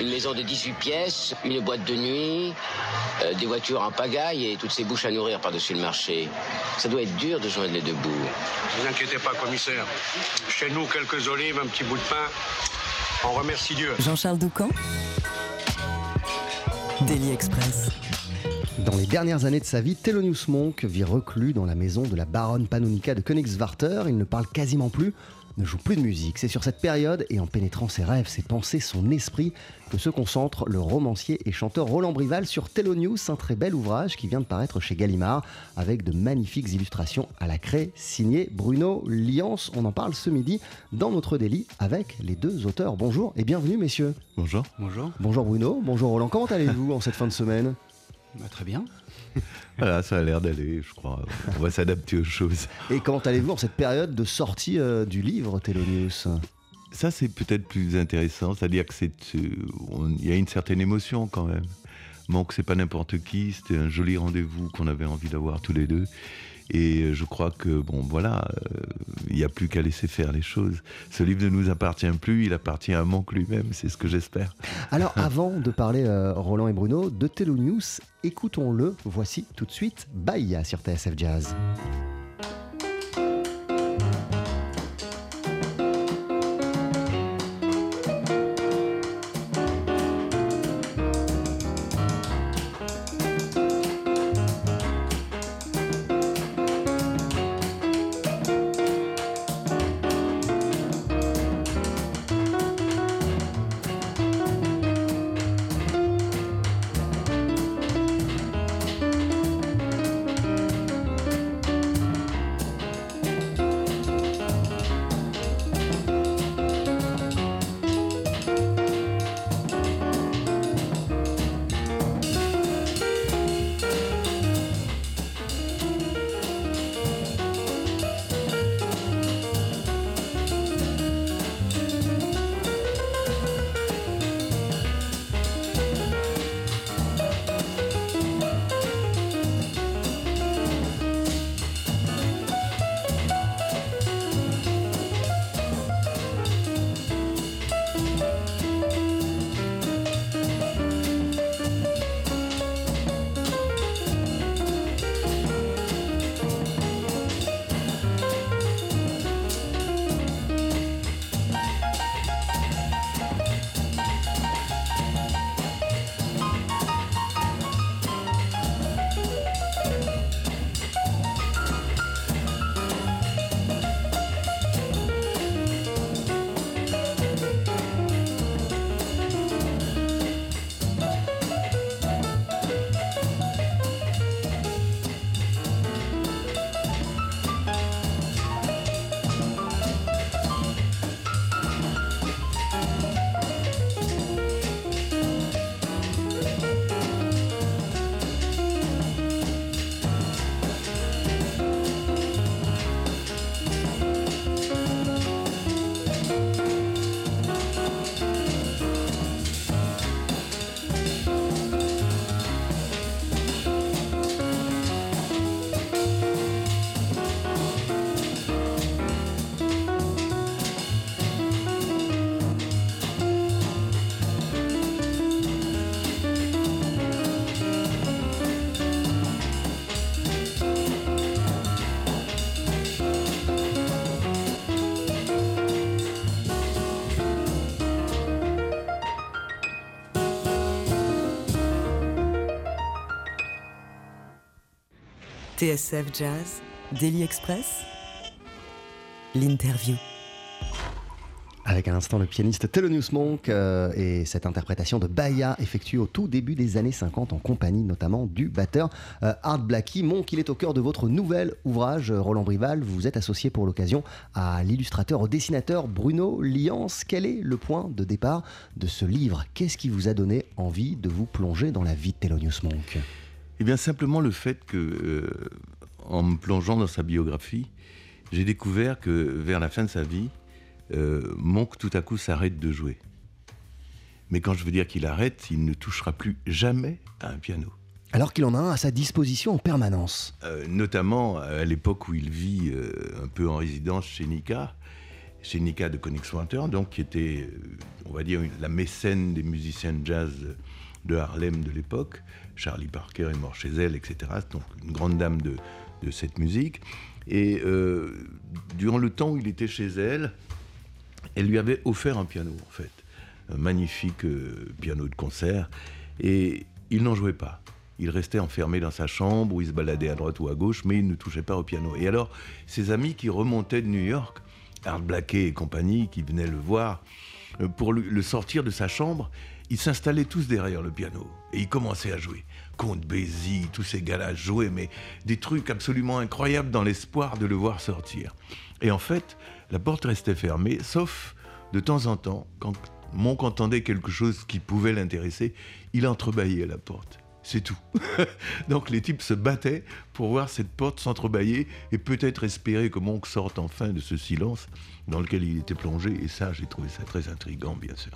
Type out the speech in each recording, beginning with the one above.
Une maison de 18 pièces, une boîte de nuit, euh, des voitures en pagaille et toutes ces bouches à nourrir par-dessus le marché. Ça doit être dur de joindre les deux bouts. Ne vous inquiétez pas, commissaire. Chez nous, quelques olives, un petit bout de pain. On remercie Dieu. Jean-Charles Doucan. Daily Express. Dans les dernières années de sa vie, Thelonious Monk vit reclus dans la maison de la baronne Panonica de Königswarter. Il ne parle quasiment plus, ne joue plus de musique. C'est sur cette période, et en pénétrant ses rêves, ses pensées, son esprit, que se concentre le romancier et chanteur Roland Brival sur Thelonious, un très bel ouvrage qui vient de paraître chez Gallimard, avec de magnifiques illustrations à la craie, signé Bruno Liance. On en parle ce midi dans notre délit avec les deux auteurs. Bonjour et bienvenue, messieurs. Bonjour. Bonjour. Bonjour Bruno, bonjour Roland. Comment allez-vous en cette fin de semaine? Bah, très bien. Voilà, ça a l'air d'aller, je crois. On va s'adapter aux choses. Et comment allez-vous en cette période de sortie euh, du livre Thelonious Ça, c'est peut-être plus intéressant, c'est-à-dire que c'est, euh, il y a une certaine émotion quand même. Monk, c'est pas n'importe qui, c'était un joli rendez-vous qu'on avait envie d'avoir tous les deux. Et euh, je crois que, bon, voilà, euh, il n'y a plus qu'à laisser faire les choses. Ce livre ne nous appartient plus, il appartient à Monk lui-même, c'est ce que j'espère. Alors avant de parler euh, Roland et Bruno de Thelonious, écoutons-le. Voici tout de suite Bahia sur TSF Jazz. TSF Jazz. Daily Express. L'interview. Avec à l'instant le pianiste Thelonious Monk euh, et cette interprétation de Bahia effectuée au tout début des années 50 en compagnie notamment du batteur euh, Art Blakey. Monk, il est au cœur de votre nouvel ouvrage, Roland Brival. Vous vous êtes associé pour l'occasion à l'illustrateur, au dessinateur Bruno Liance. Quel est le point de départ de ce livre? Qu'est-ce qui vous a donné envie de vous plonger dans la vie de Thelonious Monk? Eh bien, simplement le fait que, euh, en me plongeant dans sa biographie, j'ai découvert que vers la fin de sa vie, euh, Monk tout à coup s'arrête de jouer. Mais quand je veux dire qu'il arrête, il ne touchera plus jamais à un piano. Alors qu'il en a un à sa disposition en permanence. Euh, notamment à l'époque où il vit un peu en résidence chez Nika, chez Nika de Königswarter, donc qui était, on va dire, la mécène des musiciens de jazz de Harlem de l'époque. Charlie Parker est mort chez elle, etc. Donc une grande dame de, de cette musique. Et euh, durant le temps où il était chez elle, elle lui avait offert un piano, en fait. Un magnifique euh, piano de concert. Et il n'en jouait pas. Il restait enfermé dans sa chambre où il se baladait à droite ou à gauche, mais il ne touchait pas au piano. Et alors, ses amis qui remontaient de New York, Art Blakey et compagnie, qui venaient le voir, euh, pour le le sortir de sa chambre, ils s'installaient tous derrière le piano et ils commençaient à jouer. Comte Basie, tous ces gars-là jouaient, mais des trucs absolument incroyables dans l'espoir de le voir sortir. Et en fait, la porte restait fermée, sauf de temps en temps, quand Monk entendait quelque chose qui pouvait l'intéresser, il entrebâillait la porte. C'est tout. Donc les types se battaient pour voir cette porte s'entrebâiller et peut-être espérer que Monk sorte enfin de ce silence dans lequel il était plongé. Et ça, j'ai trouvé ça très intriguant, bien sûr.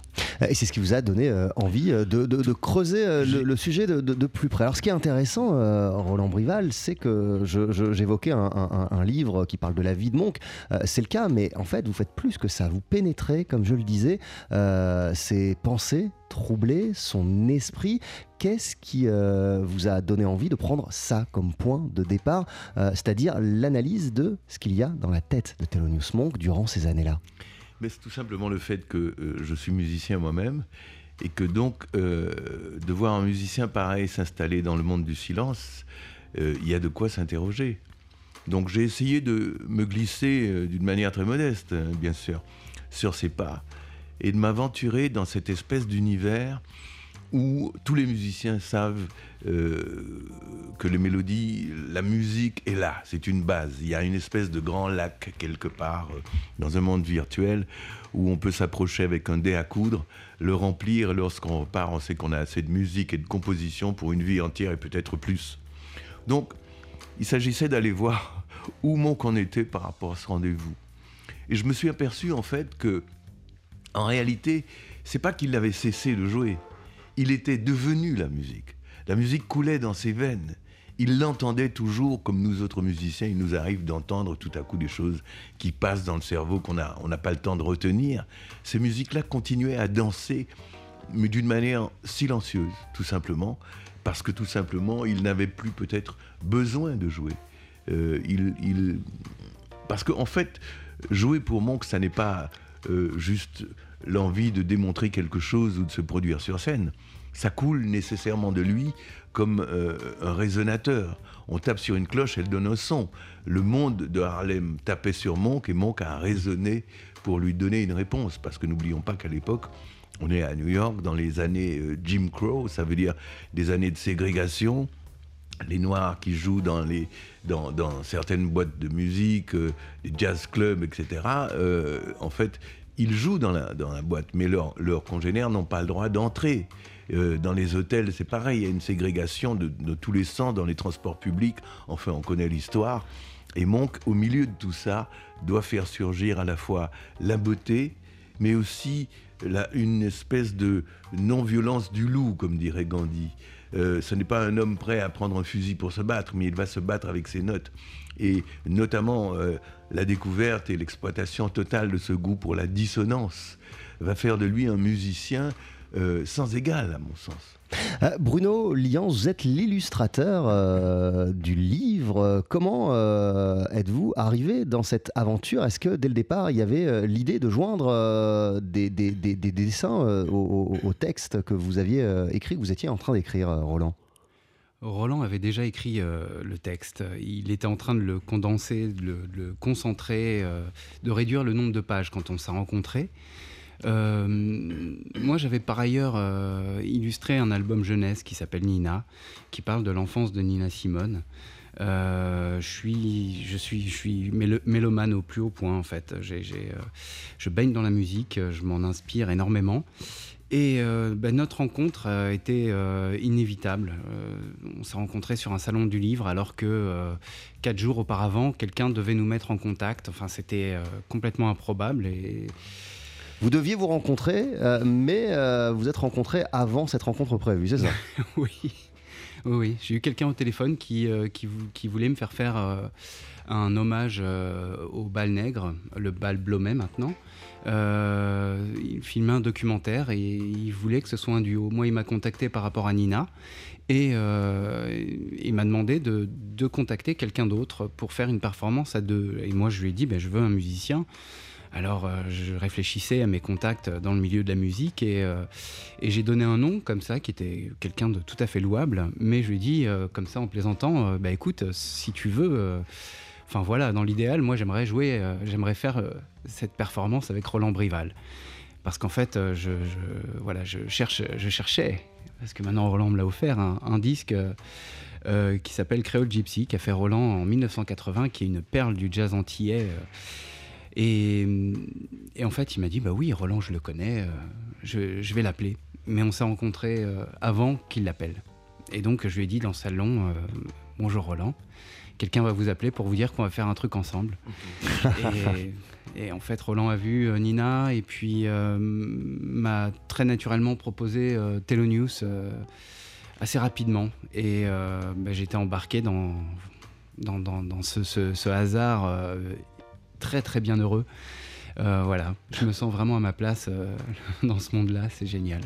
Et c'est ce qui vous a donné euh, envie euh, de, de- de creuser euh, le, le sujet de, plus près. Alors ce qui est intéressant, euh, Roland Brival, c'est que j'évoquais un, un- un livre qui parle de la vie de Monk. Euh, c'est le cas, mais en fait, vous faites plus que ça. Vous pénétrez, comme je le disais, euh, ses pensées troublées, son esprit. Qu'est-ce qui euh, vous a donné envie de prendre ça comme point de départ, euh, c'est-à-dire l'analyse de ce qu'il y a dans la tête de Thelonious Monk durant ces années-là Mais c'est tout simplement le fait que euh, je suis musicien moi-même et que donc euh, de voir un musicien pareil s'installer dans le monde du silence, euh, il y a de quoi s'interroger. Donc j'ai essayé de me glisser d'une manière très modeste, hein, bien sûr, sur ses pas et de m'aventurer dans cette espèce d'univers où tous les musiciens savent euh, que les mélodies, la musique est là, c'est une base. Il y a une espèce de grand lac quelque part euh, dans un monde virtuel où on peut s'approcher avec un dé à coudre, le remplir, lorsqu'on repart, on sait qu'on a assez de musique et de composition pour une vie entière et peut-être plus. Donc, il s'agissait d'aller voir où Monk en était par rapport à ce rendez-vous. Et je me suis aperçu en fait que, en réalité, c'est pas qu'il avait cessé de jouer, il était devenu la musique. La musique coulait dans ses veines. Il l'entendait toujours comme nous autres musiciens. Il nous arrive d'entendre tout à coup des choses qui passent dans le cerveau qu'on n'a on pas le temps de retenir. Ces musiques-là continuaient à danser, mais d'une manière silencieuse, tout simplement, parce que tout simplement, il n'avait plus peut-être besoin de jouer. Euh, il- Parce qu'en en fait, jouer pour Monk, ça n'est pas euh, juste l'envie de démontrer quelque chose ou de se produire sur scène. Ça coule nécessairement de lui comme euh, un résonateur. On tape sur une cloche, elle donne un son. Le monde de Harlem tapait sur Monk et Monk a résonné pour lui donner une réponse. Parce que n'oublions pas qu'à l'époque, on est à New York dans les années euh, Jim Crow, ça veut dire des années de ségrégation les Noirs qui jouent dans, les, dans, certaines boîtes de musique, euh, les jazz clubs, etc., en fait, ils jouent dans la, dans la boîte, mais leurs leurs congénères n'ont pas le droit d'entrer. Euh, dans les hôtels, c'est pareil, il y a une ségrégation de, tous les sens dans les transports publics. Enfin, on connaît l'histoire. Et Monk, au milieu de tout ça, doit faire surgir à la fois la beauté, mais aussi une espèce de non-violence du loup, comme dirait Gandhi. Euh, ce n'est pas un homme prêt à prendre un fusil pour se battre, mais il va se battre avec ses notes. Et notamment euh, la découverte et l'exploitation totale de ce goût pour la dissonance va faire de lui un musicien euh, sans égal, à mon sens. Euh, Bruno Lian, vous êtes l'illustrateur euh, du livre. Comment euh, êtes-vous arrivé dans cette aventure? Est-ce que dès le départ, il y avait euh, l'idée de joindre euh, des, des- des- des dessins euh, au, au- au texte que vous aviez euh, écrit, que vous étiez en train d'écrire, euh, Roland? Roland avait déjà écrit euh, le texte. Il était en train de le condenser, de le, de le concentrer, euh, de réduire le nombre de pages quand on s'est rencontrés. Euh, moi, j'avais par ailleurs euh, illustré un album jeunesse qui s'appelle Nina, qui parle de l'enfance de Nina Simone. je suis, je suis, je suis mélomane au plus haut point en fait. je baigne dans la musique, je m'en inspire énormément. Et euh, ben, notre rencontre euh, inévitable. Euh, on s'est rencontrés sur un salon du livre alors que quatre jours auparavant, quelqu'un devait nous mettre en contact. Enfin, c'était complètement improbable. Et... Vous deviez vous rencontrer, mais vous êtes rencontrés avant cette rencontre prévue, c'est ça? Oui. Oui, j'ai eu quelqu'un au téléphone qui, qui, qui, voulait me faire faire un hommage au bal nègre, le bal Blomet maintenant. Euh, il filmait un documentaire et il voulait que ce soit un duo. Moi, il m'a contacté par rapport à Nina et euh, il m'a demandé de, contacter quelqu'un d'autre pour faire une performance à deux. Et moi, je lui ai dit, ben, je veux un musicien. Alors, euh, je réfléchissais à mes contacts dans le milieu de la musique et, et j'ai donné un nom comme ça, qui était quelqu'un de tout à fait louable. Mais je lui ai dit, comme ça, en plaisantant, bah, écoute, si tu veux Enfin voilà, dans l'idéal, moi j'aimerais jouer, euh, j'aimerais faire euh, cette performance avec Roland Brival. Parce qu'en fait, euh, je, voilà, je, cherche, je cherchais, parce que maintenant Roland me l'a offert, un, disque qui s'appelle Creole Gypsy, qu'a fait Roland en 1980, qui est une perle du jazz antillais. Et, en fait, il m'a dit, bah oui, Roland, je le connais, je, je, vais l'appeler. Mais on s'est rencontrés avant qu'il l'appelle. Et donc, je lui ai dit dans le salon, bonjour Roland quelqu'un va vous appeler pour vous dire qu'on va faire un truc ensemble. et, en fait, Roland a vu euh, Nina et puis euh, m'a très naturellement proposé euh, euh, assez rapidement. Et bah, été embarqué dans, dans, dans, ce, ce, hasard très très bien heureux. voilà, je me sens vraiment à ma place dans ce monde-là, c'est génial.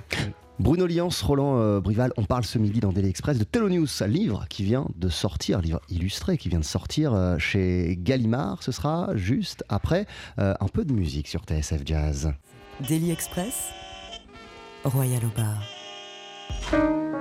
Bruno Lians, Roland euh, Brival, on parle ce midi dans Daily Express de News, un livre qui vient de sortir, livre illustré qui vient de sortir euh, chez Gallimard. Ce sera juste après euh, un peu de musique sur TSF Jazz. Daily Express, Royal au bar.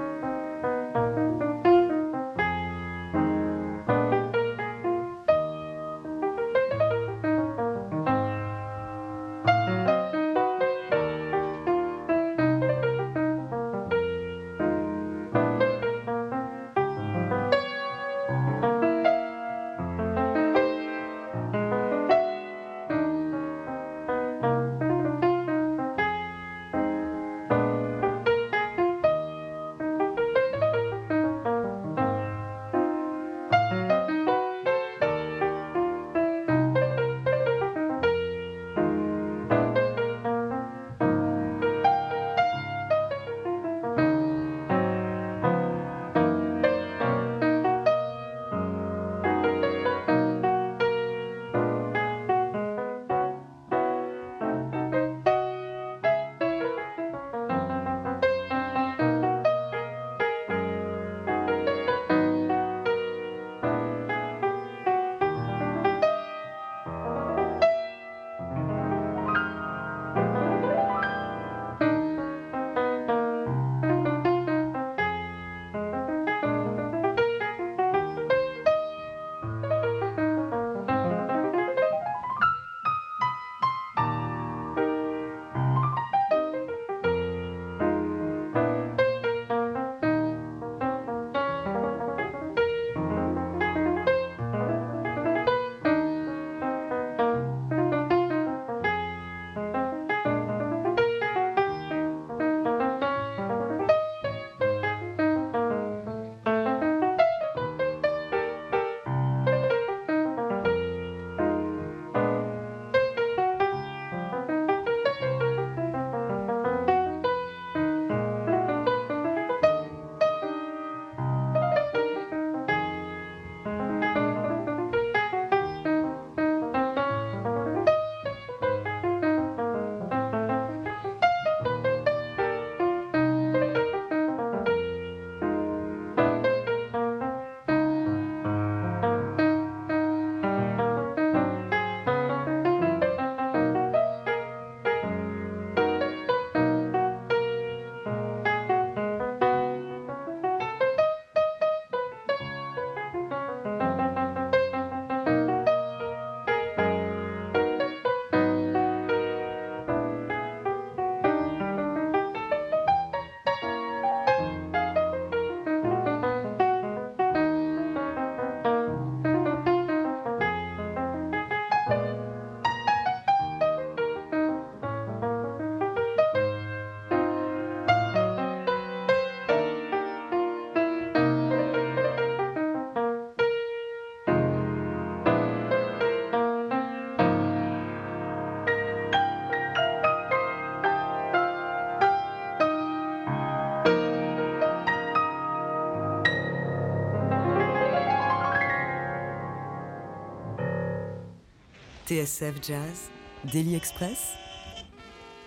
TSF Jazz, Daily Express,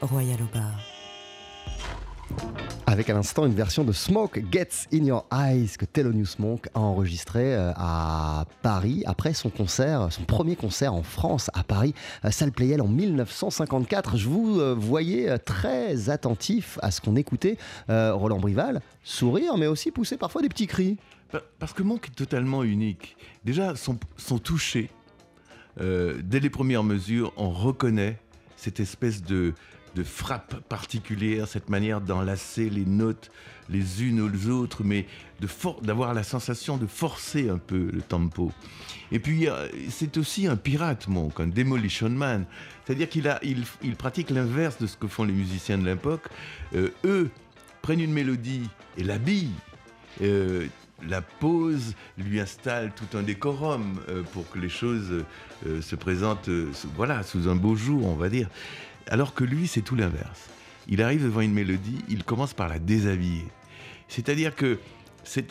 Royal au bar. Avec à l'instant une version de Smoke Gets in Your Eyes que Thelonious Monk a enregistré euh, à Paris après son concert, son premier concert en France à Paris, euh, salle Playel en 1954. Je vous euh, voyais très attentif à ce qu'on écoutait. Roland Brival, sourire, mais aussi pousser parfois des petits cris. Parce que Monk est totalement unique. Déjà, son, son toucher, dès les premières mesures, on reconnaît cette espèce de, de frappe particulière, cette manière d'enlacer les notes les unes aux autres, mais d'avoir la sensation de forcer un peu le tempo. Et puis, c'est aussi un pirate, Monk, un demolition man. C'est-à-dire qu'il il, il, pratique l'inverse de ce que font les musiciens de l'époque. Euh, eux prennent une mélodie et l'habillent. Euh, la pose lui installe tout un décorum euh, pour que les choses se présentent voilà, sous un beau jour, on va dire. Alors que lui, c'est tout l'inverse. Il arrive devant une mélodie, il commence par la déshabiller. C'est-à-dire que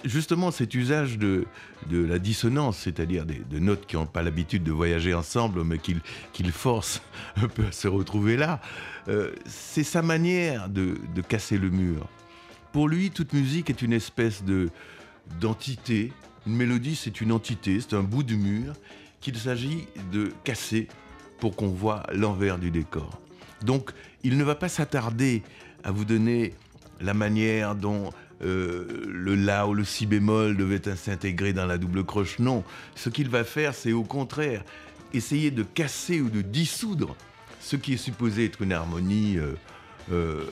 justement cet usage de, la dissonance, c'est-à-dire de notes qui n'ont pas l'habitude de voyager ensemble, mais qu'il force un peu à se retrouver là, euh, c'est sa manière de, casser le mur. Pour lui, toute musique est une espèce de d'entité. Une mélodie, c'est une entité, c'est un bout de mur qu'il s'agit de casser pour qu'on voit l'envers du décor. Donc, il ne va pas s'attarder à vous donner la manière dont euh, le La ou le Si bémol devait s'intégrer dans la double croche. Non, ce qu'il va faire, c'est au contraire essayer de casser ou de dissoudre ce qui est supposé être une harmonie euh, euh,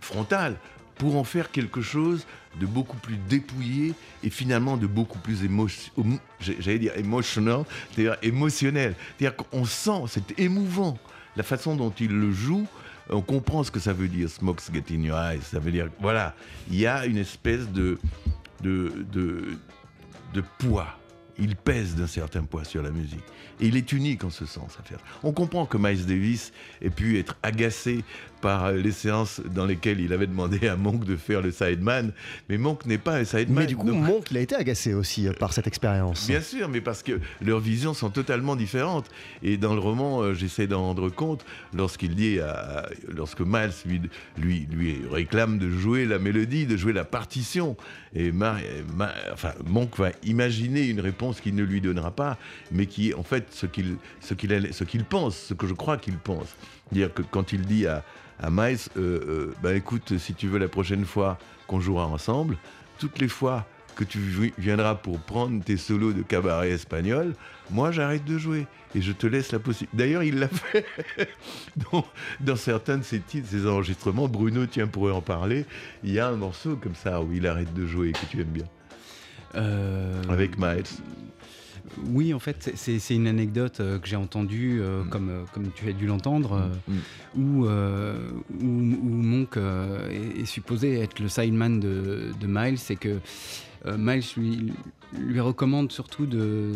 frontale pour en faire quelque chose de beaucoup plus dépouillé et finalement de beaucoup plus dire émotionnel, c'est-à-dire émotionnel. C'est-à-dire qu'on sent, c'est émouvant la façon dont il le joue, on comprend ce que ça veut dire, smokes get in your eyes. Ça veut dire, voilà, il y a une espèce de, de, de, de poids. Il pèse d'un certain poids sur la musique. Et il est unique en ce sens. À faire. On comprend que Miles Davis ait pu être agacé par les séances dans lesquelles il avait demandé à Monk de faire le sideman, mais Monk n'est pas un sideman. Mais du coup, Monk, il a été agacé aussi euh, par cette expérience. Bien sûr, mais parce que leurs visions sont totalement différentes. Et dans le roman, euh, j'essaie d'en rendre compte lorsqu'il dit, à, lorsque Miles lui, lui, lui, réclame de jouer la mélodie, de jouer la partition, et enfin, Monk va imaginer une réponse qu'il ne lui donnera pas, mais qui est en fait ce qu'il ce qu'il pense, ce que je crois qu'il pense. Dire que quand il dit à, à Miles, euh, euh, bah écoute, si tu veux la prochaine fois qu'on jouera ensemble, toutes les fois que tu viendras pour prendre tes solos de cabaret espagnol, moi j'arrête de jouer et je te laisse la possibilité. D'ailleurs, il l'a fait dans, dans, certains de ses titres, ses enregistrements. Bruno, tiens, pourrait en parler. Il y a un morceau comme ça où il arrête de jouer et que tu aimes bien. Euh, Avec Miles. Oui, en fait, c'est une anecdote euh, que j'ai entendue, euh, mm. comme, euh, comme tu as dû l'entendre, mm. où, où, Monk est, supposé être le sideman de, de Miles et que Miles lui, lui recommande surtout de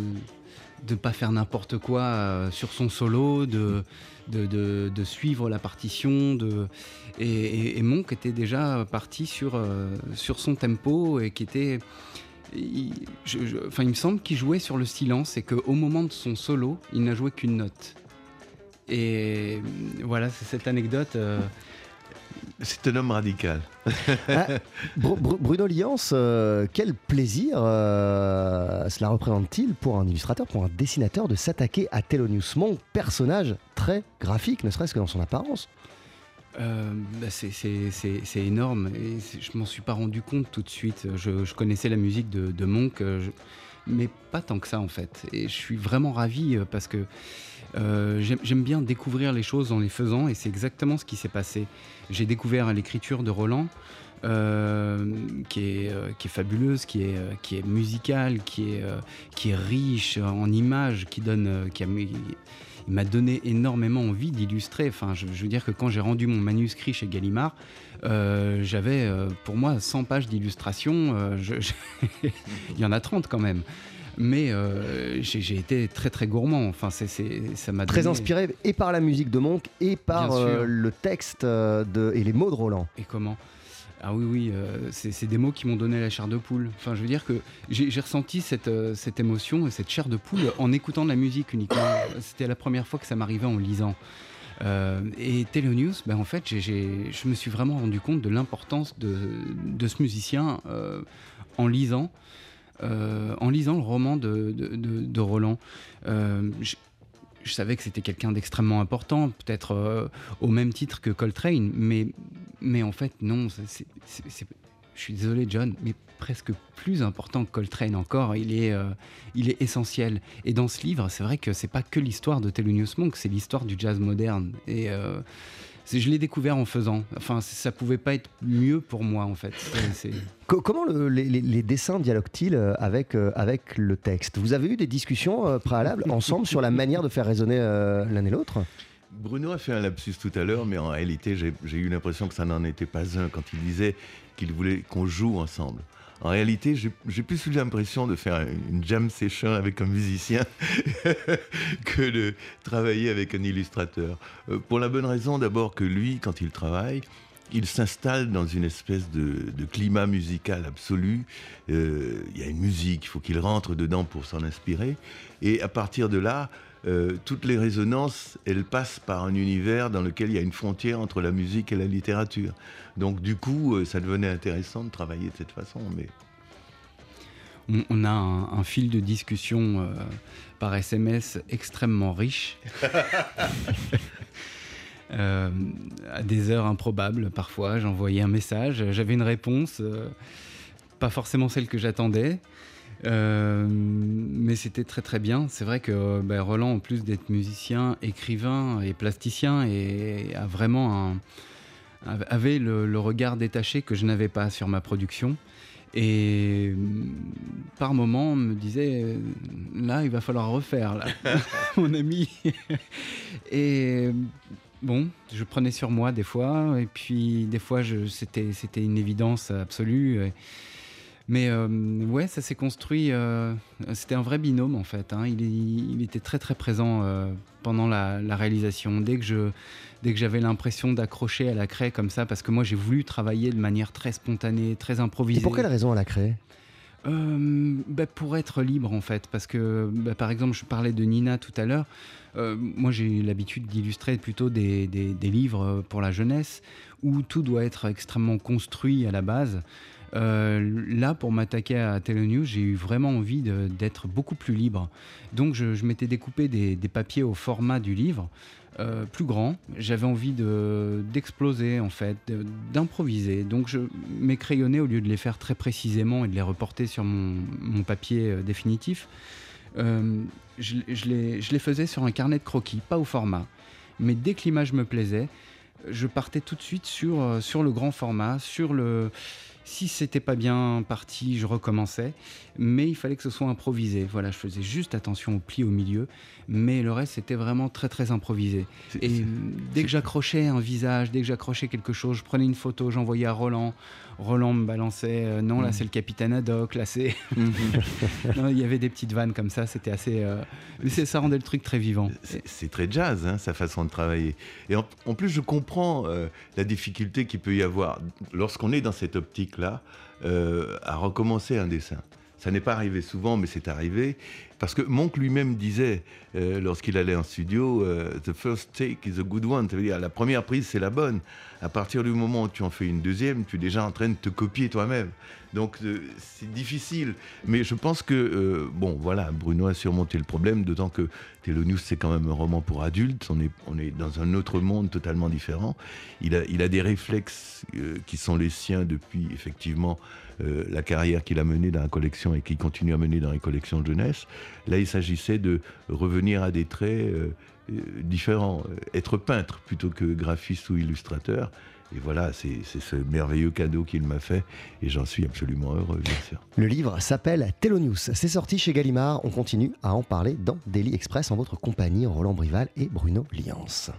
ne pas faire n'importe quoi sur son solo, de, de, de, suivre la partition. De, et, et, Monk était déjà parti sur, sur son tempo et qui était il, enfin, il me semble qu'il jouait sur le silence et qu'au moment de son solo, il n'a joué qu'une note. Et voilà, c'est cette anecdote. Euh, c'est un homme radical. Ah, Bruno Liance, euh, quel plaisir euh, cela représente-t-il pour un illustrateur, pour un dessinateur de s'attaquer à Thelonious Monk, personnage très graphique, ne serait-ce que dans son apparence? Euh, bah, c'est énorme et je m'en suis pas rendu compte tout de suite. Je, connaissais la musique de, Monk, euh, mais pas tant que ça en fait. Et je suis vraiment ravi euh, parce que j'aime bien découvrir les choses en les faisant et c'est exactement ce qui s'est passé. J'ai découvert l'écriture de Roland. qui, est, fabuleuse, qui est, musicale, qui est, qui est riche en images, qui donne, qui a, m'a donné énormément envie d'illustrer. Enfin, je, veux dire que quand j'ai rendu mon manuscrit chez Gallimard, euh, j'avais euh, pour moi 100 pages d'illustration. Euh, il y en a 30 quand même. Mais j'ai été très très gourmand. Enfin, c'est, ça m'a très inspiré et par la musique de Monk et par le texte de, et les mots de Roland. Et comment? Ah oui, oui, euh, c'est des mots qui m'ont donné la chair de poule. Enfin, je veux dire que j'ai ressenti cette, euh, cette émotion et cette chair de poule en écoutant de la musique uniquement. C'était la première fois que ça m'arrivait en lisant. Euh, et News, ben en fait, je me suis vraiment rendu compte de l'importance de, de, ce musicien en lisant. en lisant le roman de, de, Roland, je, savais que c'était quelqu'un d'extrêmement important, peut-être au même titre que Coltrane, mais, mais en fait, non, je suis désolé, John, mais presque plus important que Coltrane encore. Il est, euh, il est essentiel. Et dans ce livre, c'est vrai que c'est pas que l'histoire de Thelonious Monk, c'est l'histoire du jazz moderne. Et euh, je l'ai découvert en faisant. Enfin, ça pouvait pas être mieux pour moi, en fait. Comment les, dessins dialoguent-ils euh, avec, avec le texte? Vous avez eu des discussions préalables ensemble sur la manière de faire résonner l'un et l'autre? Bruno a fait un lapsus tout à l'heure, mais en réalité, j'ai eu l'impression que ça n'en était pas un quand il disait qu'il voulait qu'on joue ensemble. En réalité, j'ai plus eu l'impression de faire une jam session avec un musicien que de travailler avec un illustrateur. Euh, pour la bonne raison d'abord que lui, quand il travaille, il s'installe dans une espèce de, climat musical absolu. Euh, il y a une musique, il faut qu'il rentre dedans pour s'en inspirer. Et à partir de là, euh, toutes les résonances, elles passent par un univers dans lequel il y a une frontière entre la musique et la littérature. Donc du coup, euh, ça devenait intéressant de travailler de cette façon. Mais on, a un, fil de discussion euh, par SMS extrêmement riche. à des heures improbables parfois, j'envoyais un message, j'avais une réponse, pas forcément celle que j'attendais. Euh, mais c'était très très bien. C'est vrai que ben, Roland, en plus d'être musicien, écrivain et plasticien, et a vraiment avait le, regard détaché que je n'avais pas sur ma production. Et par moment, on me disait là, il va falloir refaire, là, mon ami. et bon, je prenais sur moi des fois, et puis des fois, c'était une évidence absolue. Mais euh, ouais, ça s'est construit. Euh, c'était un vrai binôme en fait. Hein. Il, était très très présent euh, pendant la, réalisation. Dès que je, dès que j'avais l'impression d'accrocher à la craie comme ça, parce que moi j'ai voulu travailler de manière très spontanée, très improvisée. Et pour quelle raison à la craie? Bah, pour être libre en fait, parce que bah, par exemple je parlais de Nina tout à l'heure, moi j'ai l'habitude d'illustrer plutôt des, des, des, livres pour la jeunesse où tout doit être extrêmement construit à la base. Euh, là, pour m'attaquer à Telenews, j'ai eu vraiment envie d'être beaucoup plus libre. Donc, je, m'étais découpé des, papiers au format du livre, euh, plus grand. J'avais envie d'exploser, en fait, d'improviser. Donc, je m'écrayonnais au lieu de les faire très précisément et de les reporter sur mon, papier euh, définitif. je, les, faisais sur un carnet de croquis, pas au format. Mais dès que l'image me plaisait, je partais tout de suite sur le grand format, sur le, si c'était pas bien parti, je recommençais, mais il fallait que ce soit improvisé. Voilà, je faisais juste attention au pli au milieu, mais le reste c'était vraiment très très improvisé. Et dès que j'accrochais un visage, dès que j'accrochais quelque chose, je prenais une photo, j'envoyais à Roland. Roland me balançait, euh, non là mm. c'est le capitaine Haddock, là c'est, mm-hmm. il y avait des petites vannes comme ça, c'était assez, euh, ça rendait le truc très vivant. C'est très jazz hein, sa façon de travailler. Et en, plus je comprends euh, la difficulté qu'il peut y avoir lorsqu'on est dans cette optique là à recommencer un dessin. Ça n'est pas arrivé souvent, mais c'est arrivé. Parce que Monk lui-même disait, euh, lorsqu'il allait en studio, euh, The first take is a good one. Ça veut dire, la première prise, c'est la bonne. À partir du moment où tu en fais une deuxième, tu es déjà en train de te copier toi-même. Donc, euh, c'est difficile. Mais je pense que, bon, voilà, Bruno a surmonté le problème, d'autant que News, c'est quand même un roman pour adultes. On est, on est dans un autre monde totalement différent. Il a, il a des réflexes qui sont les siens depuis, effectivement, euh, la carrière qu'il a menée dans la collection et qu'il continue à mener dans les collections de jeunesse. Là, il s'agissait de revenir à des traits euh, euh, différents, être peintre plutôt que graphiste ou illustrateur. Et voilà, c'est ce merveilleux cadeau qu'il m'a fait et j'en suis absolument heureux, bien sûr. Le livre s'appelle Telonius. C'est sorti chez Gallimard. On continue à en parler dans Daily Express en votre compagnie, Roland Brival et Bruno Liance.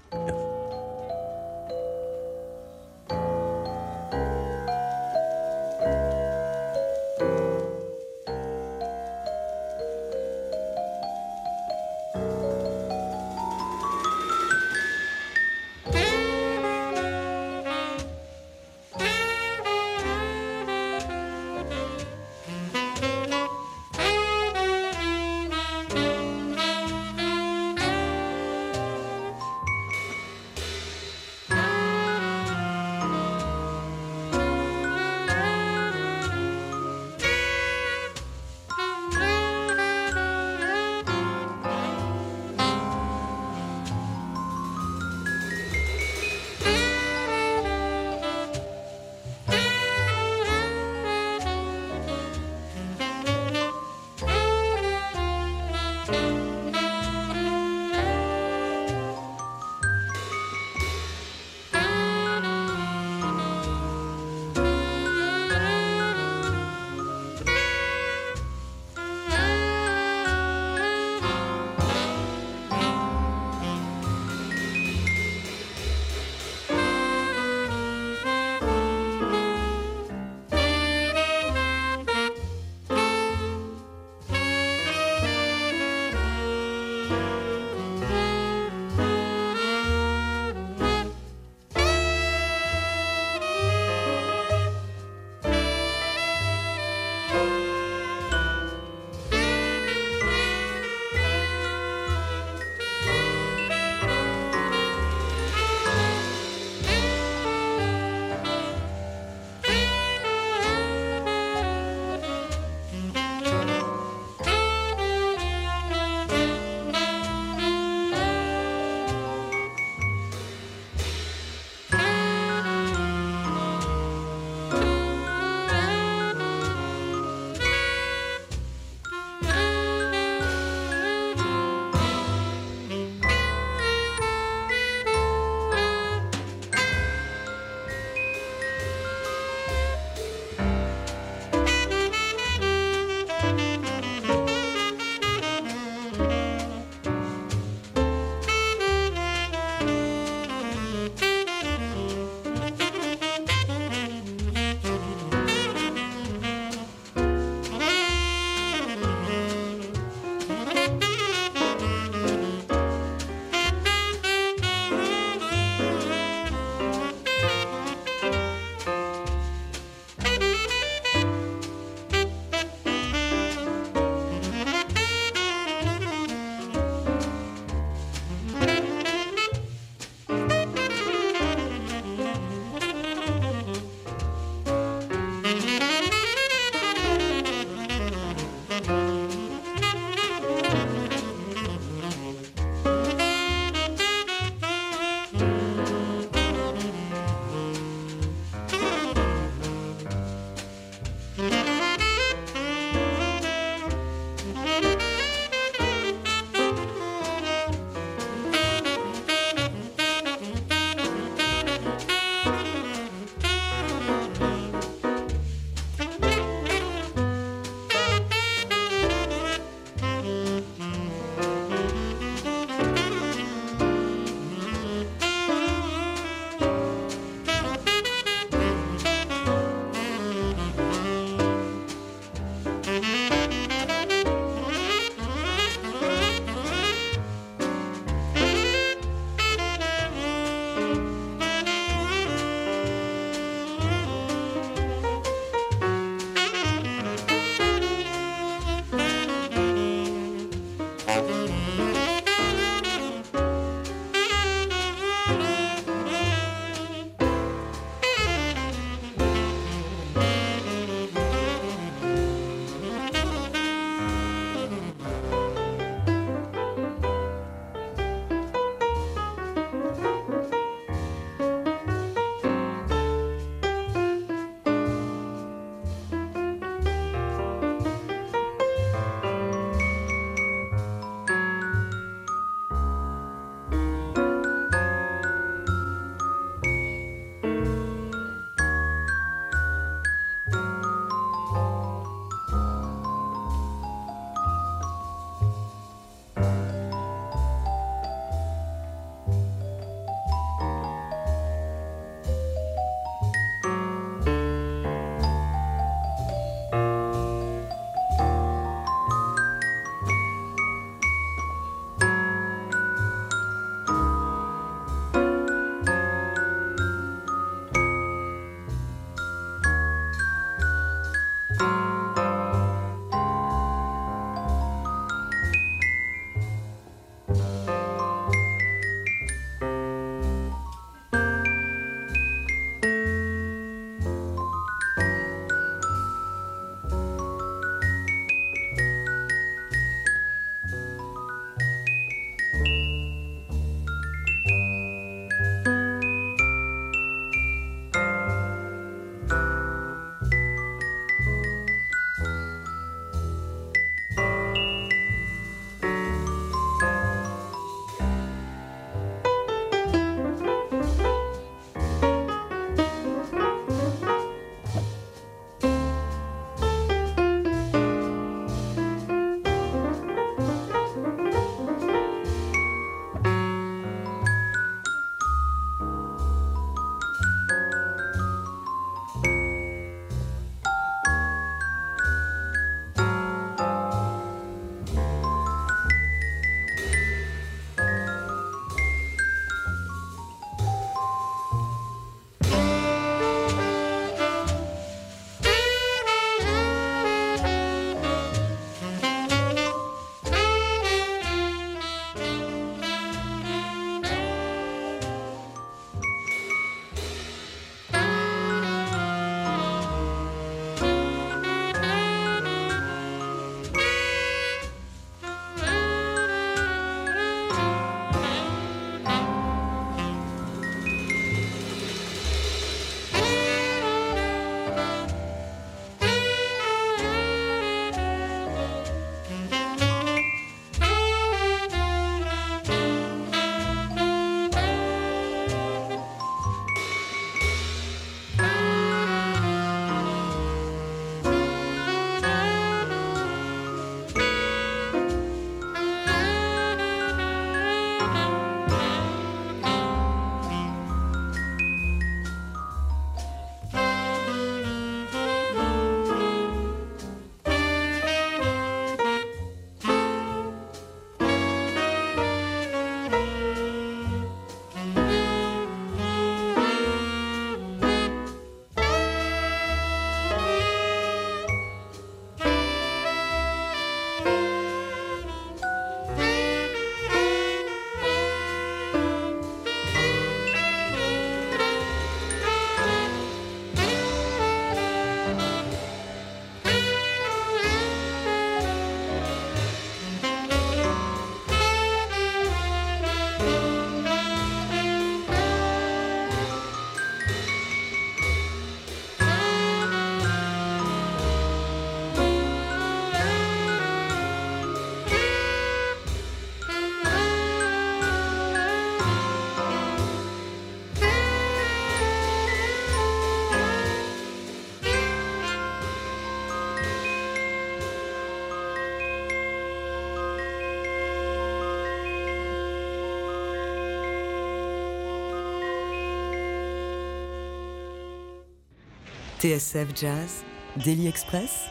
TSF Jazz, Daily Express,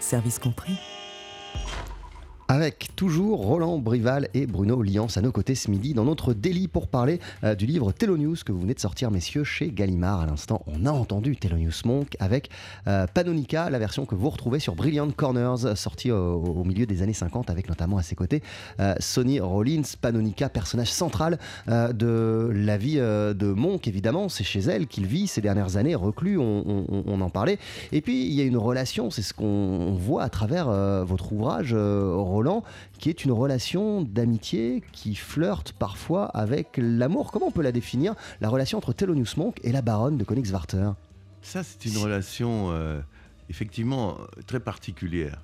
service compris. Avec toujours Roland Brival et Bruno Liance à nos côtés ce midi dans notre délit pour parler euh, du livre News que vous venez de sortir, messieurs, chez Gallimard. À l'instant, on a entendu News Monk avec euh, Panonica, la version que vous retrouvez sur Brilliant Corners, sortie au, milieu des années 50, avec notamment à ses côtés euh, Sonny Rollins. Panonica, personnage central de la vie de Monk, évidemment. C'est chez elle qu'il vit ces dernières années, reclus, on, en parlait. Et puis, il y a une relation, c'est ce qu'on voit à travers votre ouvrage, qui est une relation d'amitié qui flirte parfois avec l'amour. Comment on peut la définir, la relation entre Thelonious Monk et la baronne de Königswarter? Ça, c'est une relation euh, effectivement très particulière,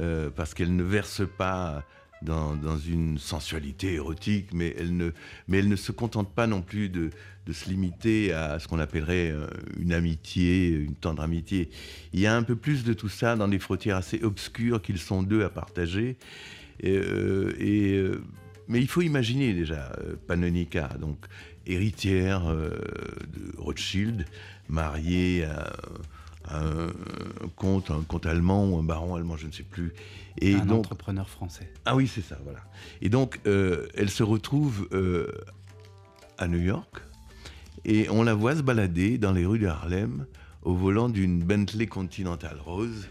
euh, parce qu'elle ne verse pas dans, une sensualité érotique, mais elle ne, se contente pas non plus de, se limiter à ce qu'on appellerait euh, une amitié, une tendre amitié. Il y a un peu plus de tout ça dans des frontières assez obscures qu'ils sont deux à partager. Euh, euh, mais il faut imaginer déjà Panonica, donc héritière de Rothschild, mariée à un, comte, un comte allemand ou un baron allemand, je ne sais plus. Et un entrepreneur français. Ah oui, c'est ça, voilà. Et donc, elle se retrouve à New York, et on la voit se balader dans les rues de Harlem au volant d'une Bentley Continental rose.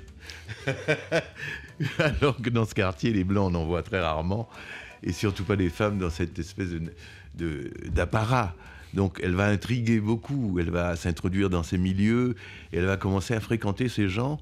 Alors que dans ce quartier, les blancs, on en voit très rarement. Et surtout pas des femmes dans cette espèce d'apparat. Donc elle va intriguer beaucoup, elle va s'introduire dans ces milieux, elle va commencer à fréquenter ces gens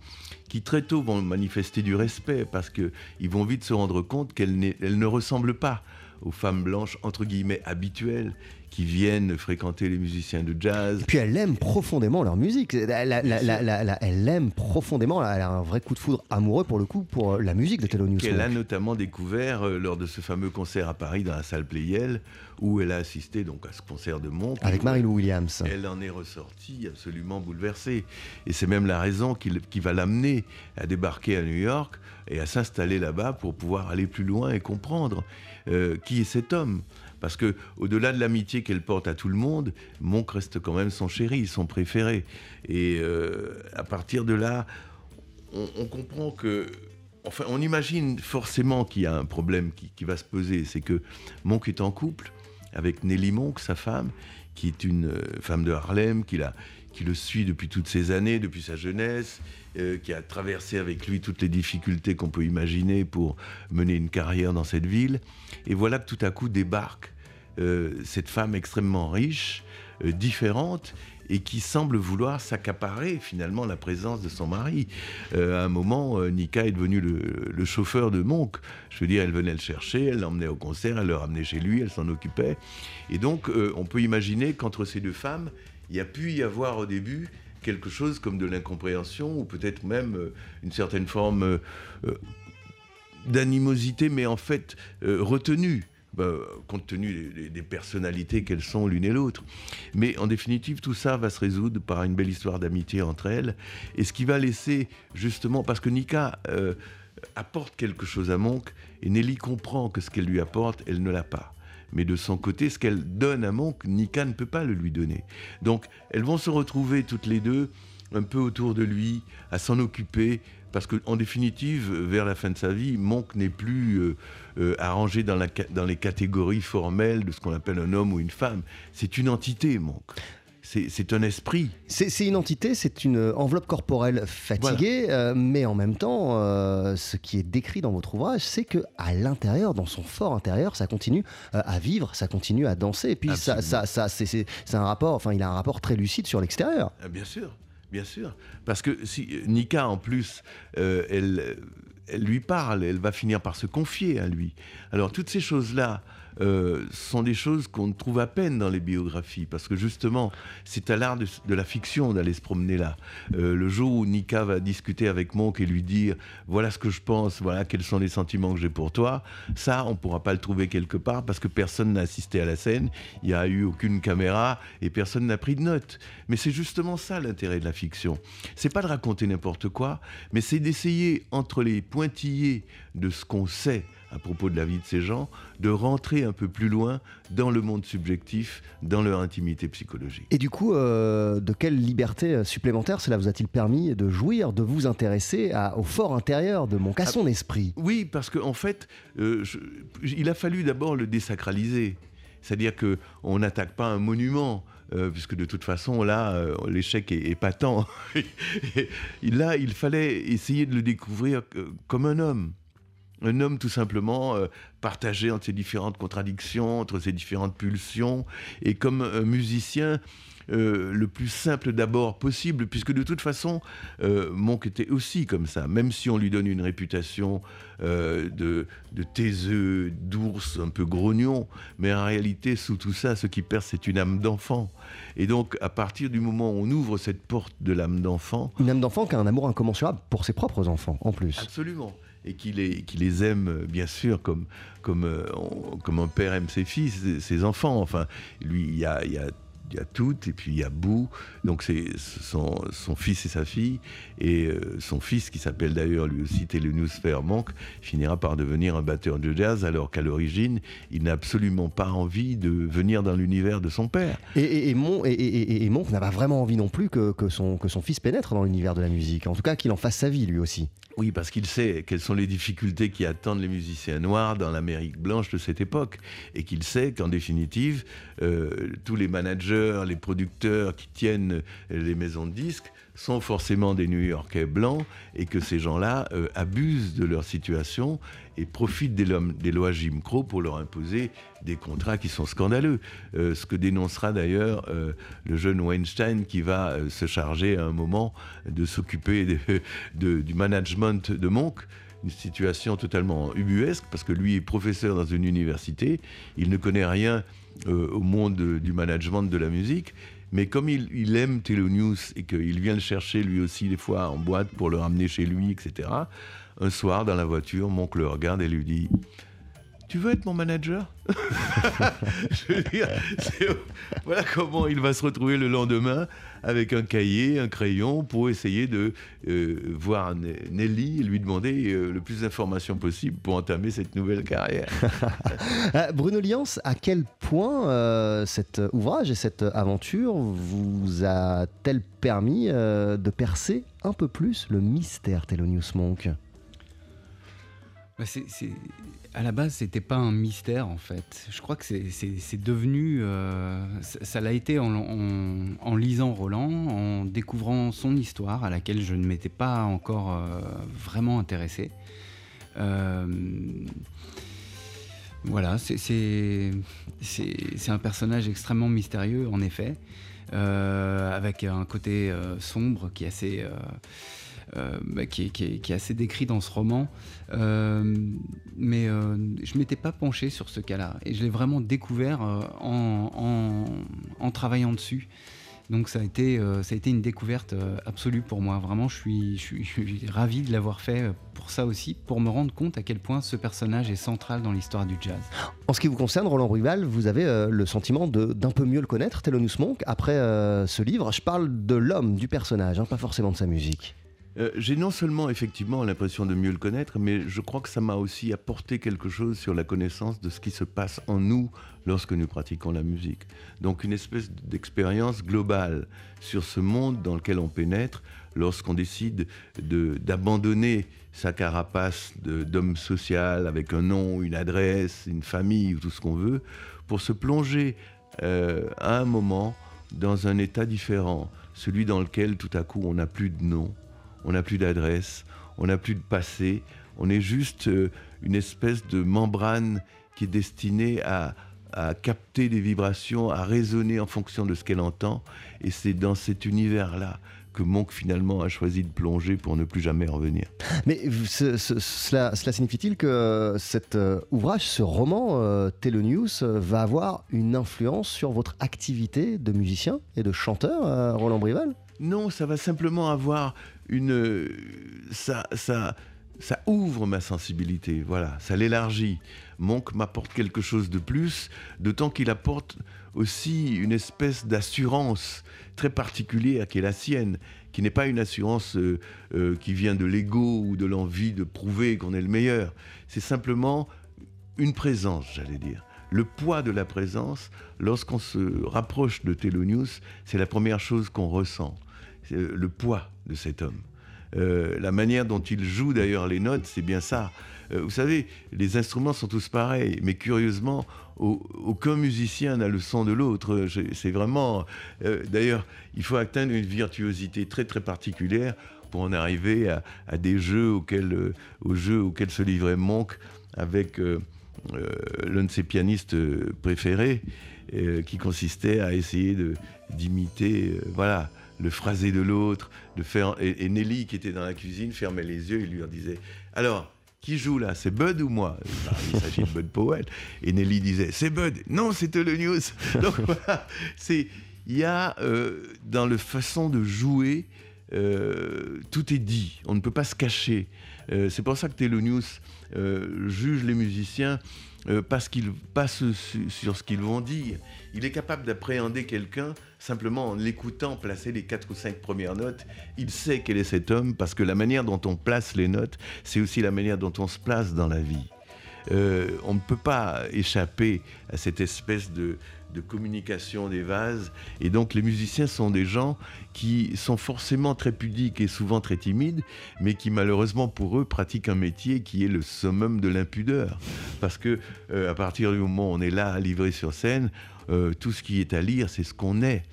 qui très tôt vont manifester du respect parce qu'ils vont vite se rendre compte qu'elle ne ressemble pas aux femmes blanches, entre guillemets, habituelles, qui viennent fréquenter les musiciens de jazz. Et puis elle aime profondément leur musique. Elle, aime profondément, elle a un vrai coup de foudre amoureux pour le coup pour euh, la musique de Thelonious Elle a notamment découvert euh, lors de ce fameux concert à Paris dans la salle Playel, où elle a assisté donc à ce concert de Monk. Avec Marie-Lou Williams. Elle en est ressortie absolument bouleversée. Et c'est même la raison qui, qui va l'amener à débarquer à New York et à s'installer là-bas pour pouvoir aller plus loin et comprendre euh, qui est cet homme. Parce que au-delà de l'amitié qu'elle porte à tout le monde, Monk reste quand même son chéri, son préféré. Et euh, à partir de là, on, comprend que Enfin, on imagine forcément qu'il y a un problème qui, va se poser. C'est que Monk est en couple avec Nelly Monk, sa femme, qui est une euh, femme de Harlem, qui, qui le suit depuis toutes ces années, depuis sa jeunesse, euh, qui a traversé avec lui toutes les difficultés qu'on peut imaginer pour mener une carrière dans cette ville. Et voilà que tout à coup débarque euh, cette femme extrêmement riche, euh, différente, et qui semble vouloir s'accaparer finalement la présence de son mari. à un moment, Nika est devenue le, chauffeur de Monk. Je veux dire, elle venait le chercher, elle l'emmenait au concert, elle le ramenait chez lui, elle s'en occupait. Et donc, on peut imaginer qu'entre ces deux femmes, il y a pu y avoir au début quelque chose comme de l'incompréhension ou peut-être même euh, une certaine forme euh, euh, d'animosité, mais en fait retenue. Bah, compte tenu des, personnalités qu'elles sont l'une et l'autre. Mais en définitive, tout ça va se résoudre par une belle histoire d'amitié entre elles, et ce qui va laisser justement, parce que Nika apporte quelque chose à Monk, et Nelly comprend que ce qu'elle lui apporte, elle ne l'a pas mais de son côté, ce qu'elle donne à Monk, Nika ne peut pas le lui donner. Donc elles vont se retrouver toutes les deux un peu autour de lui, à s'en occuper, parce qu'en définitive, vers la fin de sa vie, Monk n'est plus euh, euh, arrangé dans, dans les catégories formelles de ce qu'on appelle un homme ou une femme. C'est une entité, Monk c'est un esprit. C'est une entité, c'est une enveloppe corporelle fatiguée, euh, mais en même temps, euh, ce qui est décrit dans votre ouvrage, c'est que à l'intérieur, dans son fort intérieur, ça continue euh, à vivre, ça continue à danser, et puis ça, ça, ça c'est un rapport, enfin, il a un rapport très lucide sur l'extérieur. Ah, bien sûr, bien sûr, parce que si Nika, en plus, elle, elle lui parle, elle va finir par se confier à lui. Alors toutes ces choses-là euh, sont des choses qu'on trouve à peine dans les biographies, parce que justement, c'est à l'art de, la fiction d'aller se promener là. Euh, le jour où Nika va discuter avec Monk et lui dire voilà ce que je pense, voilà quels sont les sentiments que j'ai pour toi, ça, on ne pourra pas le trouver quelque part parce que personne n'a assisté à la scène, il n'y a eu aucune caméra et personne n'a pris de notes. Mais c'est justement ça l'intérêt de la fiction. C'est pas de raconter n'importe quoi, mais c'est d'essayer entre les pointillés de ce qu'on sait à propos de la vie de ces gens, de rentrer un peu plus loin dans le monde subjectif, dans leur intimité psychologique. Et du coup, euh, de quelle liberté supplémentaire cela vous a-t-il permis de jouir, de vous intéresser à, au fort intérieur de mon à son Ah, esprit? Oui, parce qu'en en fait, euh, je- il a fallu d'abord le désacraliser. C'est-à-dire qu'on n'attaque pas un monument, euh, puisque de toute façon, là, euh, l'échec est, est patent. Et là, il fallait essayer de le découvrir comme un homme. Un homme tout simplement euh, partagé entre ses différentes contradictions, entre ses différentes pulsions, et comme un musicien euh, le plus simple d'abord possible, puisque de toute façon, euh, Monk était aussi comme ça, même si on lui donne une réputation de, de taiseux, d'ours, un peu grognon, mais en réalité, sous tout ça, ce qui perce, c'est une âme d'enfant. Et donc, à partir du moment où on ouvre cette porte de l'âme d'enfant, Une âme d'enfant qui a un amour incommensurable pour ses propres enfants, en plus. Absolument. Et qui les, aime, euh, bien sûr, comme, euh, comme un père aime ses fils, ses- enfants. Enfin, lui, il y a, il y a tout, et puis il y a Boo. Donc, c'est son, son fils et sa fille. Et euh, son fils, qui s'appelle d'ailleurs lui aussi Thelonious Fairmonk, finira par devenir un batteur de jazz, alors qu'à l'origine, il n'a absolument pas envie de venir dans l'univers de son père. Et, et, et, Mon- et, et- n'a pas vraiment envie non plus que, que son, que son fils pénètre dans l'univers de la musique. En tout cas, qu'il en fasse sa vie, lui aussi. Oui, parce qu'il sait quelles sont les difficultés qui attendent les musiciens noirs dans l'Amérique blanche de cette époque. Et qu'il sait qu'en définitive, euh, tous les managers, les producteurs qui tiennent les maisons de disques sont forcément des New-Yorkais blancs et que ces gens-là euh, abusent de leur situation et profitent des, lois Jim Crow pour leur imposer des contrats qui sont scandaleux. Euh, ce que dénoncera d'ailleurs euh, le jeune Weinstein qui va euh, se charger à un moment de s'occuper du management de Monk. Une situation totalement ubuesque parce que lui est professeur dans une université, il ne connaît rien euh, au monde de- du management de la musique, mais comme il, aime Thelonious et qu'il vient le chercher lui aussi des fois en boîte pour le ramener chez lui, etc., un soir dans la voiture, Monk le regarde et lui dit tu veux être mon manager? Je veux dire, voilà comment il va se retrouver le lendemain avec un cahier, un crayon pour essayer de euh, voir Nelly et lui demander euh, le plus d'informations possible pour entamer cette nouvelle carrière. Euh, Bruno Liance, à quel point euh, cet ouvrage et cette aventure vous a-t-elle permis euh, de percer un peu plus le mystère Thelonious Monk? Bah, c'est- c'est- À la base, c'était pas un mystère en fait. Je crois que c'est- devenu. euh, ça l'a été en, lisant Roland, en découvrant son histoire à laquelle je ne m'étais pas encore euh, vraiment intéressé. Euh, voilà, c'est- un personnage extrêmement mystérieux en effet, avec un côté sombre qui est assez. Euh, bah, qui, est, assez décrit dans ce roman. Euh, mais euh, je m'étais pas penché sur ce cas-là. Et je l'ai vraiment découvert en, travaillant dessus. Donc ça a été, ça a été une découverte absolue pour moi. Vraiment, je suis, je suis, ravi de l'avoir fait pour ça aussi, pour me rendre compte à quel point ce personnage est central dans l'histoire du jazz. En ce qui vous concerne, Roland Bruval, vous avez le sentiment d'un peu mieux le connaître, Thelonious Monk, après ce livre. Je parle de l'homme, du personnage, hein, pas forcément de sa musique. Euh, J'ai non seulement effectivement l'impression de mieux le connaître, mais je crois que ça m'a aussi apporté quelque chose sur la connaissance de ce qui se passe en nous lorsque nous pratiquons la musique. Donc une espèce d'expérience globale sur ce monde dans lequel on pénètre lorsqu'on décide de- d'abandonner sa carapace d'homme social avec un nom, une adresse, une famille ou tout ce qu'on veut, pour se plonger euh, à un moment dans un état différent, celui dans lequel tout à coup on n'a plus de nom, on n'a plus d'adresse, on n'a plus de passé, on est juste euh, une espèce de membrane qui est destinée à, capter des vibrations, à résonner en fonction de ce qu'elle entend. Et c'est dans cet univers-là que Monk finalement a choisi de plonger pour ne plus jamais revenir. Mais ce- ce- cela, signifie-t-il que cet euh, ouvrage, ce roman, euh, Thelonious, euh, va avoir une influence sur votre activité de musicien et de chanteur, euh, Roland Brival? Non, ça va simplement avoir une. Ça, ça, ça ouvre ma sensibilité, voilà, ça l'élargit. Monk m'apporte quelque chose de plus, d'autant qu'il apporte aussi une espèce d'assurance très particulière qui est la sienne, qui n'est pas une assurance euh, euh, qui vient de l'ego ou de l'envie de prouver qu'on est le meilleur. C'est simplement une présence, j'allais dire. Le poids de la présence, lorsqu'on se rapproche de Telonius, c'est la première chose qu'on ressent. Le poids de cet homme. Euh, la manière dont il joue d'ailleurs les notes, c'est bien ça. Euh, vous savez, les instruments sont tous pareils, mais curieusement, aucun musicien n'a le son de l'autre. C'est vraiment. Euh, d'ailleurs, il faut atteindre une virtuosité très très particulière pour en arriver à, des jeux auxquels, aux jeux auxquels se livrait Monk avec l'un de ses pianistes préférés, qui consistait à essayer d'imiter, voilà le phrasé de l'autre, de faire. Et, Nelly, qui était dans la cuisine, fermait les yeux et lui disait Alors, qui joue là C'est Bud ou moi? Il s'agit de Bud Powell. Et Nelly disait C'est Bud Non, c'était le news. Donc voilà, c'est. Il y a euh, dans la façon de jouer, euh, tout est dit. On ne peut pas se cacher. Euh, c'est pour ça que Telonius juge les musiciens parce qu'il passe sur ce qu'ils vont dire. Il est capable d'appréhender quelqu'un simplement en l'écoutant placer les quatre ou cinq premières notes. Il sait quel est cet homme parce que la manière dont on place les notes, c'est aussi la manière dont on se place dans la vie. Euh, on ne peut pas échapper à cette espèce de, communication des vases. Et donc les musiciens sont des gens qui sont forcément très pudiques et souvent très timides, mais qui malheureusement pour eux pratiquent un métier qui est le summum de l'impudeur. Parce que euh, à partir du moment où on est là à livrer sur scène, euh, tout ce qui est à lire, c'est ce qu'on est.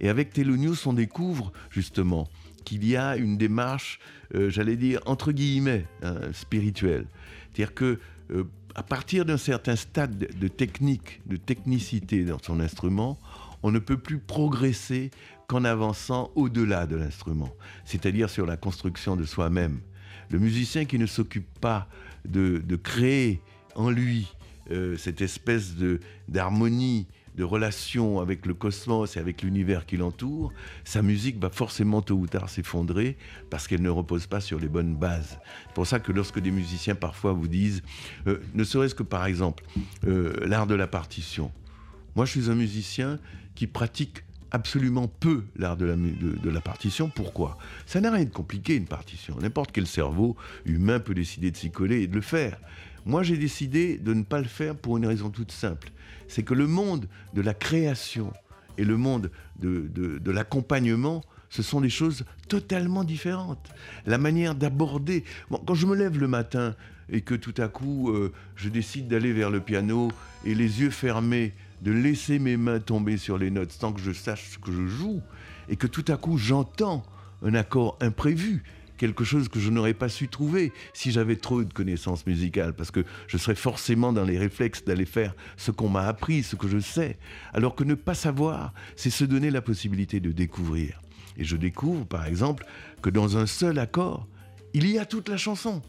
Et avec Telonius, on découvre justement qu'il y a une démarche, j'allais dire, entre guillemets, hein, spirituelle. C'est-à-dire que à partir d'un certain stade de technique, de technicité dans son instrument, on ne peut plus progresser qu'en avançant au-delà de l'instrument, c'est-à-dire sur la construction de soi-même. Le musicien qui ne s'occupe pas de, créer en lui cette espèce d'harmonie, de relation avec le cosmos et avec l'univers qui l'entoure, sa musique va forcément tôt ou tard s'effondrer parce qu'elle ne repose pas sur les bonnes bases. C'est pour ça que lorsque des musiciens parfois vous disent, euh, ne serait-ce que par exemple euh, l'art de la partition, moi je suis un musicien qui pratique absolument peu l'art de la, de la, partition. Pourquoi? Ça n'a rien de compliqué, une partition. N'importe quel cerveau humain peut décider de s'y coller et de le faire. Moi, j'ai décidé de ne pas le faire pour une raison toute simple c'est que le monde de la création et le monde de, l'accompagnement, ce sont des choses totalement différentes. La manière d'aborder... quand je me lève le matin et que tout à coup, euh, je décide d'aller vers le piano et les yeux fermés, de laisser mes mains tomber sur les notes sans que je sache ce que je joue, et que tout à coup j'entends un accord imprévu, quelque chose que je n'aurais pas su trouver si j'avais trop de connaissances musicales, parce que je serais forcément dans les réflexes d'aller faire ce qu'on m'a appris, ce que je sais. Alors que ne pas savoir, c'est se donner la possibilité de découvrir. Et je découvre, par exemple, que dans un seul accord, il y a toute la chanson.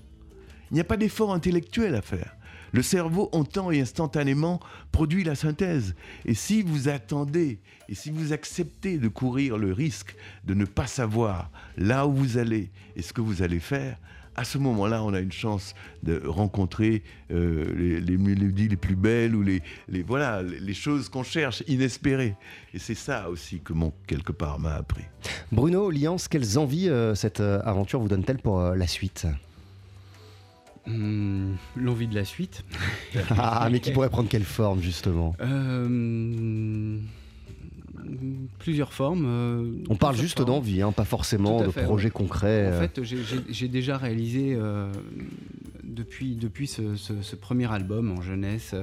Il n'y a pas d'effort intellectuel à faire. Le cerveau entend et instantanément produit la synthèse. Et si vous attendez et si vous acceptez de courir le risque de ne pas savoir là où vous allez et ce que vous allez faire, à ce moment-là, on a une chance de rencontrer euh, les, mélodies les plus belles ou les, voilà, les choses qu'on cherche, inespérées. Et c'est ça aussi que mon quelque part m'a appris. Bruno, Liance, quelles envies euh, cette euh, aventure vous donne-t-elle pour la suite? Hmm, l'envie de la suite. ah, mais qui pourrait prendre quelle forme justement? Euh, Plusieurs formes. Euh, On parle juste d'envie, hein, pas forcément de projets concrets. En euh. fait, j'ai déjà réalisé depuis, depuis ce, premier album en jeunesse,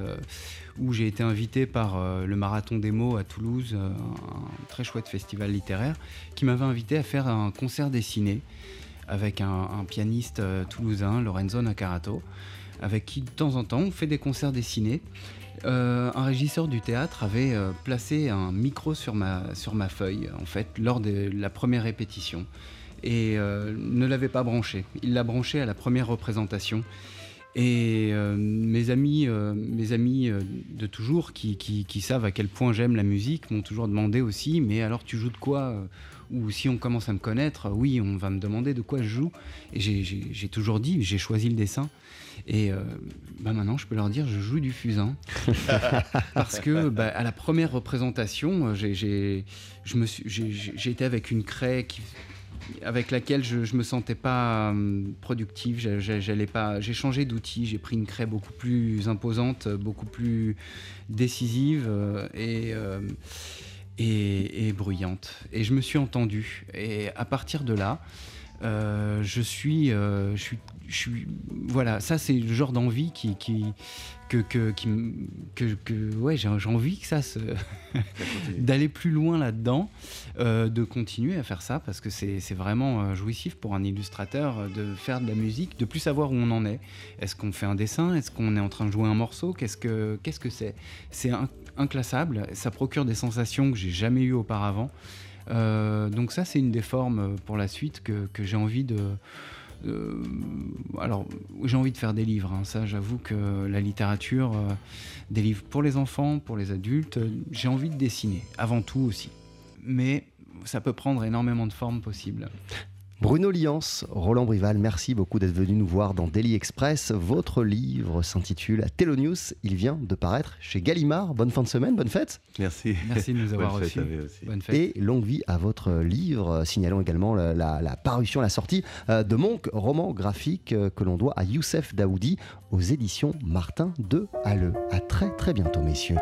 où j'ai été invité par le Marathon des mots à Toulouse, un très chouette festival littéraire, qui m'avait invité à faire un concert dessiné avec un, pianiste euh, toulousain, Lorenzo Nacarato, avec qui de temps en temps on fait des concerts dessinés. Euh, un régisseur du théâtre avait euh, placé un micro sur ma, feuille, en fait, lors de la première répétition, et ne l'avait pas branché. Il l'a branché à la première représentation. Et mes amis, mes amis de toujours, qui, savent à quel point j'aime la musique, m'ont toujours demandé aussi, mais alors tu joues de quoi ou si on commence à me connaître, oui, on va me demander de quoi je joue. Et j'ai toujours dit, j'ai choisi le dessin. Et euh, bah maintenant, je peux leur dire, je joue du fusain. Parce que bah, à la première représentation, j'ai été avec une craie qui avec laquelle je, ne me sentais pas euh, productif. J'allais pas. J'ai changé d'outil. J'ai pris une craie beaucoup plus imposante, beaucoup plus décisive et, et, bruyante. Et je me suis entendu. Et à partir de là, je suis, je suis voilà, ça c'est le genre d'envie qui, que, que, qui, que, que ouais, j'ai envie que ça se d'aller plus loin là-dedans, euh, de continuer à faire ça parce que c'est vraiment euh, jouissif pour un illustrateur euh, de faire de la musique, de plus savoir où on en est. Est-ce qu'on fait un dessin? Est-ce qu'on est en train de jouer un morceau? Qu'est-ce que qu'est-ce que c'est? C'est inclassable. Ça procure des sensations que j'ai jamais eues auparavant. donc ça, c'est une des formes pour la suite que, que j'ai envie de euh, alors, j'ai envie de faire des livres. Hein. Ça, j'avoue que la littérature, euh, des livres pour les enfants, pour les adultes, euh, j'ai envie de dessiner, avant tout aussi. Mais ça peut prendre énormément de formes possibles. Bruno Liance, Roland Brival, merci beaucoup d'être venu nous voir dans Daily Express. Votre livre s'intitule Telonius. Il vient de paraître chez Gallimard. Bonne fin de semaine, bonne fête. Merci. Merci de nous avoir reçus. Bonne fête. Et longue vie à votre livre. Signalons également la, parution, la sortie euh, de Monk, roman graphique euh, que l'on doit à Youssef Daoudi aux éditions Martin de Halle. À très très bientôt, messieurs.